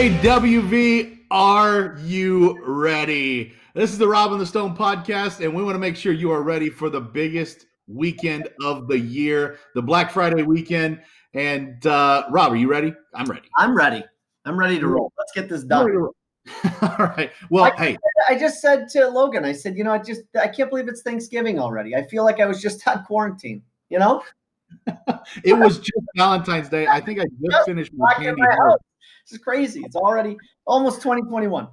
Hey, WV, are you ready? This is the Rob and the Stone podcast, and we want to make sure you are ready for the biggest weekend of the year, the Black Friday weekend. And uh, Rob, are you ready? I'm ready. I'm ready. I'm ready to roll. Let's get this done. All right. Well, I- hey, I just said to Logan, I said, you know, I just I can't believe it's Thanksgiving already. I feel like I was just on quarantine. You know, it was just Valentine's Day. I think I just finished my candy. my. This is crazy. It's already almost 2021.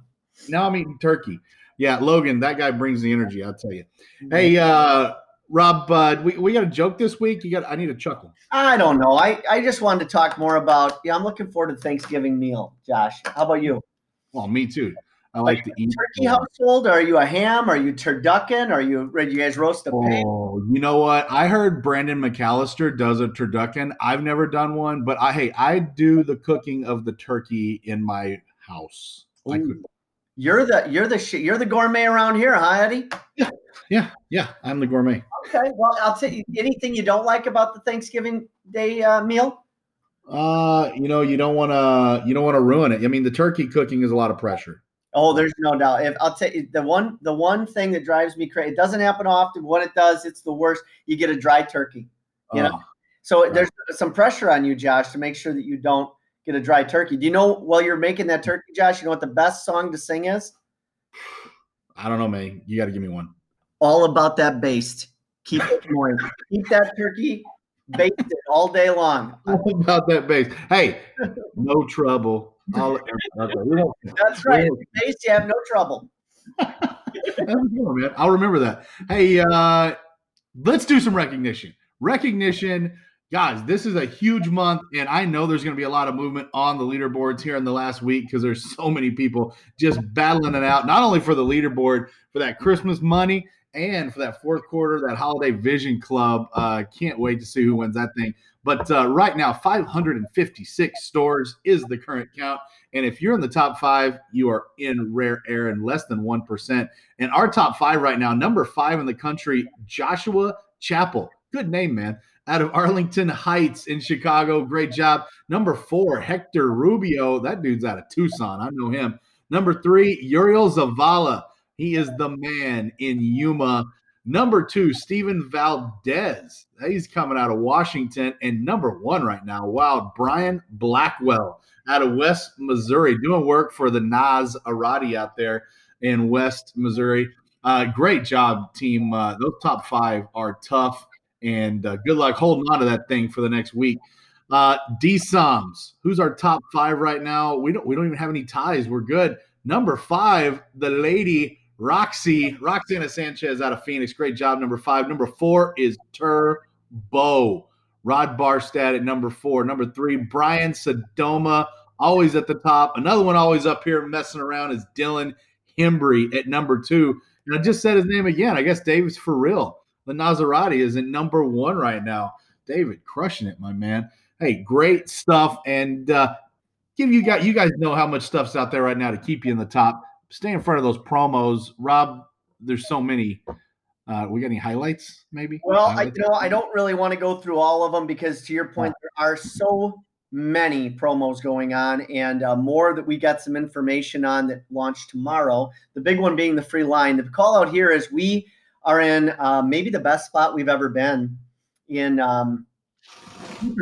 Now I'm eating turkey. Yeah, Logan, that guy brings the energy. I'll tell you. Hey, uh, Rob, uh, we, we got a joke this week. You got. I need a chuckle. I don't know. I I just wanted to talk more about. Yeah, I'm looking forward to Thanksgiving meal. Josh, how about you? Well, me too. I like to eat Turkey household? Are you a ham? Are you turducken? Are you? Did you guys roast a pig? Oh, you know what? I heard Brandon McAllister does a turducken. I've never done one, but I hey, I do the cooking of the turkey in my house. You're the you're the you're the gourmet around here, huh, Eddie? Yeah, yeah, yeah, I'm the gourmet. Okay. Well, I'll tell you anything you don't like about the Thanksgiving Day uh, meal. Uh, you know, you don't want to you don't want to ruin it. I mean, the turkey cooking is a lot of pressure. Oh, there's no doubt. If I'll tell you the one the one thing that drives me crazy, it doesn't happen often. When it does, it's the worst. You get a dry turkey. You know? So Right. there's some pressure on you, Josh, to make sure that you don't get a dry turkey. Do you know while you're making that turkey, Josh, you know what the best song to sing is? I don't know, man. You got to give me one. All about that baste. Keep it moist. Keep that turkey basted all day long. All about that base. Hey, no trouble. I'll, okay, That's right. Baste, you have no trouble. Good, man. I'll remember that. Hey, uh, let's do some recognition. Recognition, guys. This is a huge month, and I know there's going to be a lot of movement on the leaderboards here in the last week because there's so many people just battling it out, not only for the leaderboard, for that Christmas money, and for that fourth quarter, that Holiday Vision Club. Uh, can't wait to see who wins that thing. But uh, right now, 556 stores is the current count. And if you're in the top five, you are in rare air and less than 1%. And our top five right now, number five in the country, Joshua Chapel. Good name, man. Out of Arlington Heights in Chicago. Great job. Number four, Hector Rubio. That dude's out of Tucson. I know him. Number three, Uriel Zavala. He is the man in Yuma. Number two, Steven Valdez. He's coming out of Washington. And number one right now, wow, Brian Blackwell out of West Missouri, doing work for the Nas Arati out there in West Missouri. Uh, great job, team. Uh, those top five are tough, and uh, good luck holding on to that thing for the next week. Uh, D Soms, who's our top five right now? We don't we don't even have any ties. We're good. Number five, the lady Roxy Roxana Sanchez out of Phoenix. Great job. Number five. Number four is Turbo. Rod Barstad at number four. Number three, Brian Sedoma, always at the top. Another one always up here messing around is Dylan Hembry at number two. And I just said his name again. I guess David's for real. The Nazarati is at number one right now. David, crushing it, my man. Hey, great stuff. And uh, give you guys, you guys know how much stuff's out there right now to keep you in the top. Stay in front of those promos. Rob, there's so many. Uh, we got any highlights, maybe? Well, I Highlights? you know I don't really want to go through all of them because to your point, there are so many promos going on and uh, more that we got some information on that launch tomorrow. The big one being the free line. The call out here is we are in uh, maybe the best spot we've ever been in um,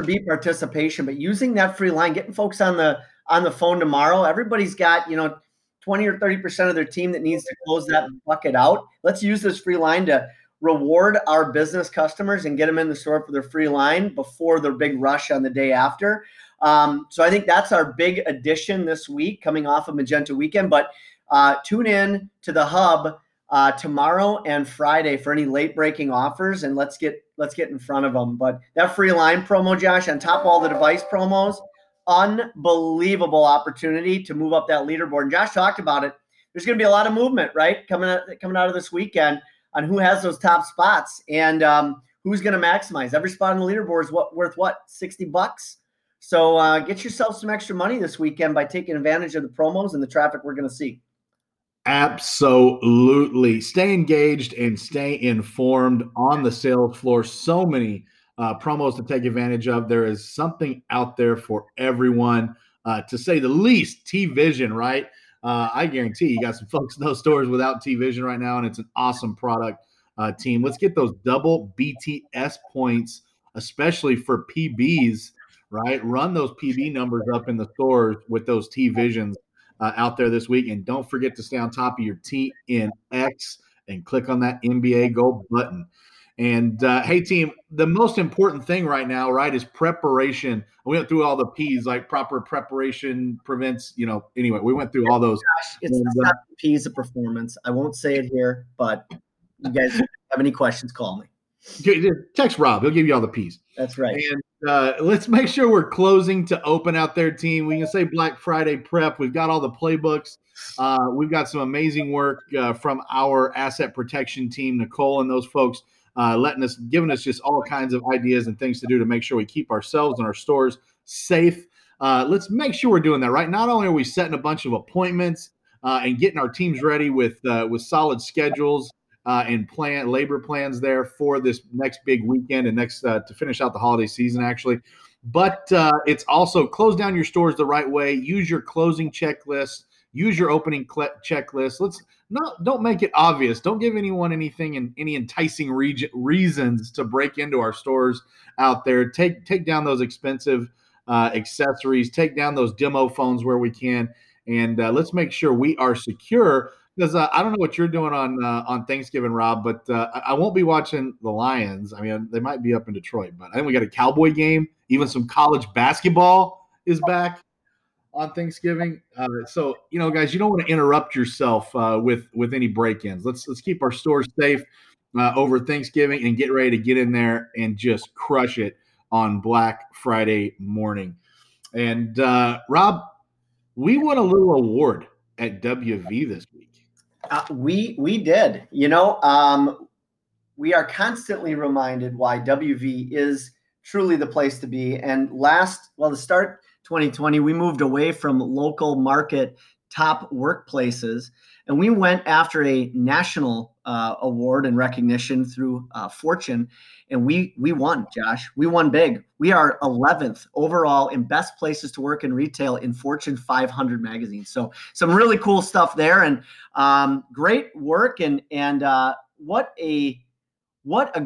beat participation, but using that free line, getting folks on the on the phone tomorrow. Everybody's got you know. 20 or 30% of their team that needs to close that bucket out. Let's use this free line to reward our business customers and get them in the store for their free line before their big rush on the day after. Um, so I think that's our big addition this week coming off of Magenta Weekend. But uh, tune in to the hub uh, tomorrow and Friday for any late breaking offers, and let's get let's get in front of them. But that free line promo, Josh, on top of all the device promos, unbelievable opportunity to move up that leaderboard. And Josh talked about it. There's going to be a lot of movement, right, coming out, coming out of this weekend on who has those top spots and um, who's going to maximize. Every spot on the leaderboard is what worth what sixty bucks. So uh, get yourself some extra money this weekend by taking advantage of the promos and the traffic we're going to see. Absolutely. Stay engaged and stay informed on the sales floor. So many uh, promos to take advantage of. There is something out there for everyone, uh, to say the least. T Vision, right? Uh, I guarantee you got some folks in those stores without T Vision right now, and it's an awesome product. Uh, team, let's get those double BTS points, especially for PBs, right? Run those PB numbers up in the stores with those T Visions uh, out there this week. And don't forget to stay on top of your TNX and click on that NBA Go button. And uh, hey, team, the most important thing right now, right, is preparation. We went through all the P's, like proper preparation prevents, you know, anyway, we went through all those. Gosh, it's And, uh, not the P's of performance. I won't say it here, but you guys have any questions, call me. Text Rob, he'll give you all the P's. That's right. And uh, let's make sure we're closing to open out their team. We can say Black Friday prep. We've got all the playbooks. Uh, we've got some amazing work uh, from our asset protection team, Nicole and those folks, uh, letting us, giving us just all kinds of ideas and things to do to make sure we keep ourselves and our stores safe. Uh, let's make sure we're doing that right. Not only are we setting a bunch of appointments uh, and getting our teams ready with with solid schedules uh, and plan labor plans there for this next big weekend and next uh, to finish out the holiday season actually but uh, it's also close down your stores the right way use your closing checklist use your opening cl- checklist. Let's not don't make it obvious. Don't give anyone anything and any enticing region, reasons to break into our stores out there. Take take down those expensive uh, accessories. Take down those demo phones where we can. And uh, let's make sure we are secure because uh, I don't know what you're doing on uh, on Thanksgiving, Rob, but uh, I won't be watching the Lions. I mean, they might be up in Detroit, but I think we got a Cowboy game. Even some college basketball is back on Thanksgiving. Uh, so you know, guys, you don't want to interrupt yourself uh, with with any break-ins. Let's let's keep our stores safe uh, over Thanksgiving and get ready to get in there and just crush it on Black Friday morning. And uh, Rob, we won a little award at WV this week. Uh, we we did. You know, um, we are constantly reminded why WV is truly the place to be. And last, well, the start 2020, we moved away from local market top workplaces, and we went after a national uh, award and recognition through uh, Fortune, and we we won. Josh, we won big. We are 11th overall in best places to work in retail in Fortune 500 magazine. So some really cool stuff there, and um, great work. And and uh, what a what a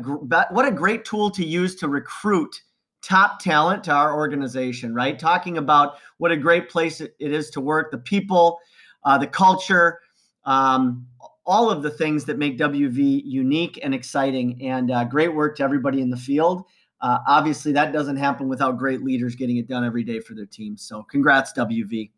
what a great tool to use to recruit top talent to our organization. Right, talking about what a great place it is to work, the people, uh, the culture. Um, all of the things that make WV unique and exciting. And uh, great work to everybody in the field. Uh, obviously, that doesn't happen without great leaders getting it done every day for their teams. So, congrats, WV.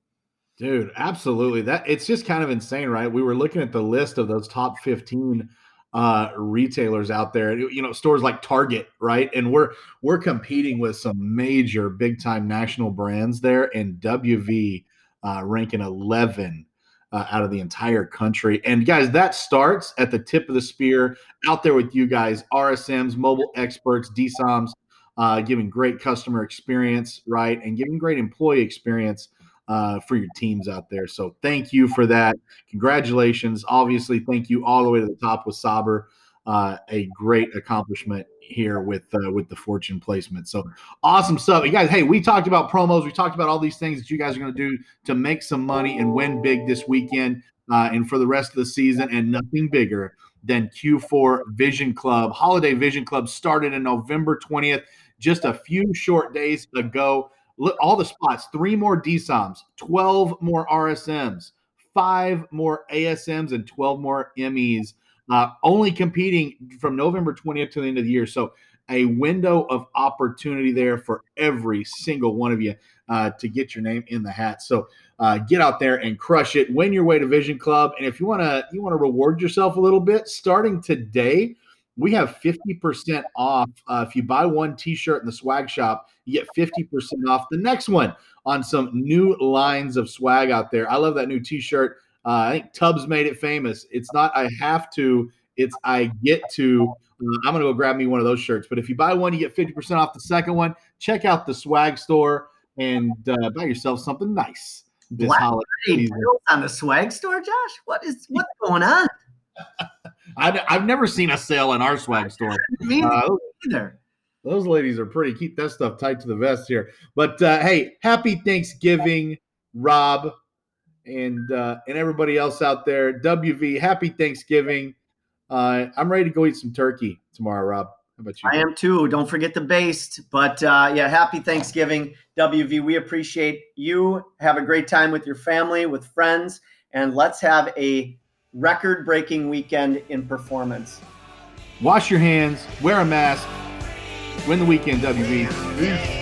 Dude, absolutely. That it's just kind of insane, right? We were looking at the list of those top 15 uh retailers out there you know stores like target right? And we're we're competing with some major big time national brands there and wv uh ranking 11 uh, out of the entire country. And guys that starts at the tip of the spear. Out there with you guys rsms mobile experts dsoms uh, giving great customer experience right? And giving great employee experience uh, for your teams out there. So thank you for that. Congratulations. Obviously, thank you all the way to the top with Saber. Uh, a great accomplishment here with uh, with the fortune placement. So awesome stuff, you guys. Hey, we talked about promos. We talked about all these things that you guys are going to do to make some money and win big this weekend uh, and for the rest of the season. And nothing bigger than Q4 Vision Club. Holiday Vision Club started in November 20th, just a few short days ago. All the spots, three more DSOMs, 12 more RSMs, five more ASMs, and 12 more MEs, uh, only competing from November 20th to the end of the year. So, a window of opportunity there for every single one of you uh, to get your name in the hat. So, uh, get out there and crush it. Win your way to Vision Club, and if you want to, you want to reward yourself a little bit. Starting today, we have 50% off. Uh, if you buy one t-shirt in the swag shop, you get 50% off the next one on some new lines of swag out there. I love that new t-shirt. Uh, I think Tubbs made it famous. It's not I have to, it's I get to. Uh, I'm going to go grab me one of those shirts. But if you buy one, you get 50% off the second one. Check out the swag store and uh, buy yourself something nice. this Black holiday season. on the swag store, Josh. What is what's going on? I, I've never seen a sale in our swag store. Me Uh, those ladies are pretty. Keep that stuff tight to the vest here. But uh, hey, happy Thanksgiving, Rob, and uh, and everybody else out there. WV, happy Thanksgiving. Uh, I'm ready to go eat some turkey tomorrow, Rob. How about you? I am too. Don't forget the based. But uh, yeah, happy Thanksgiving, WV. We appreciate you. Have a great time with your family, with friends, and let's have a record breaking weekend in performance. Wash your hands, wear a mask, win the weekend, WV. Peace.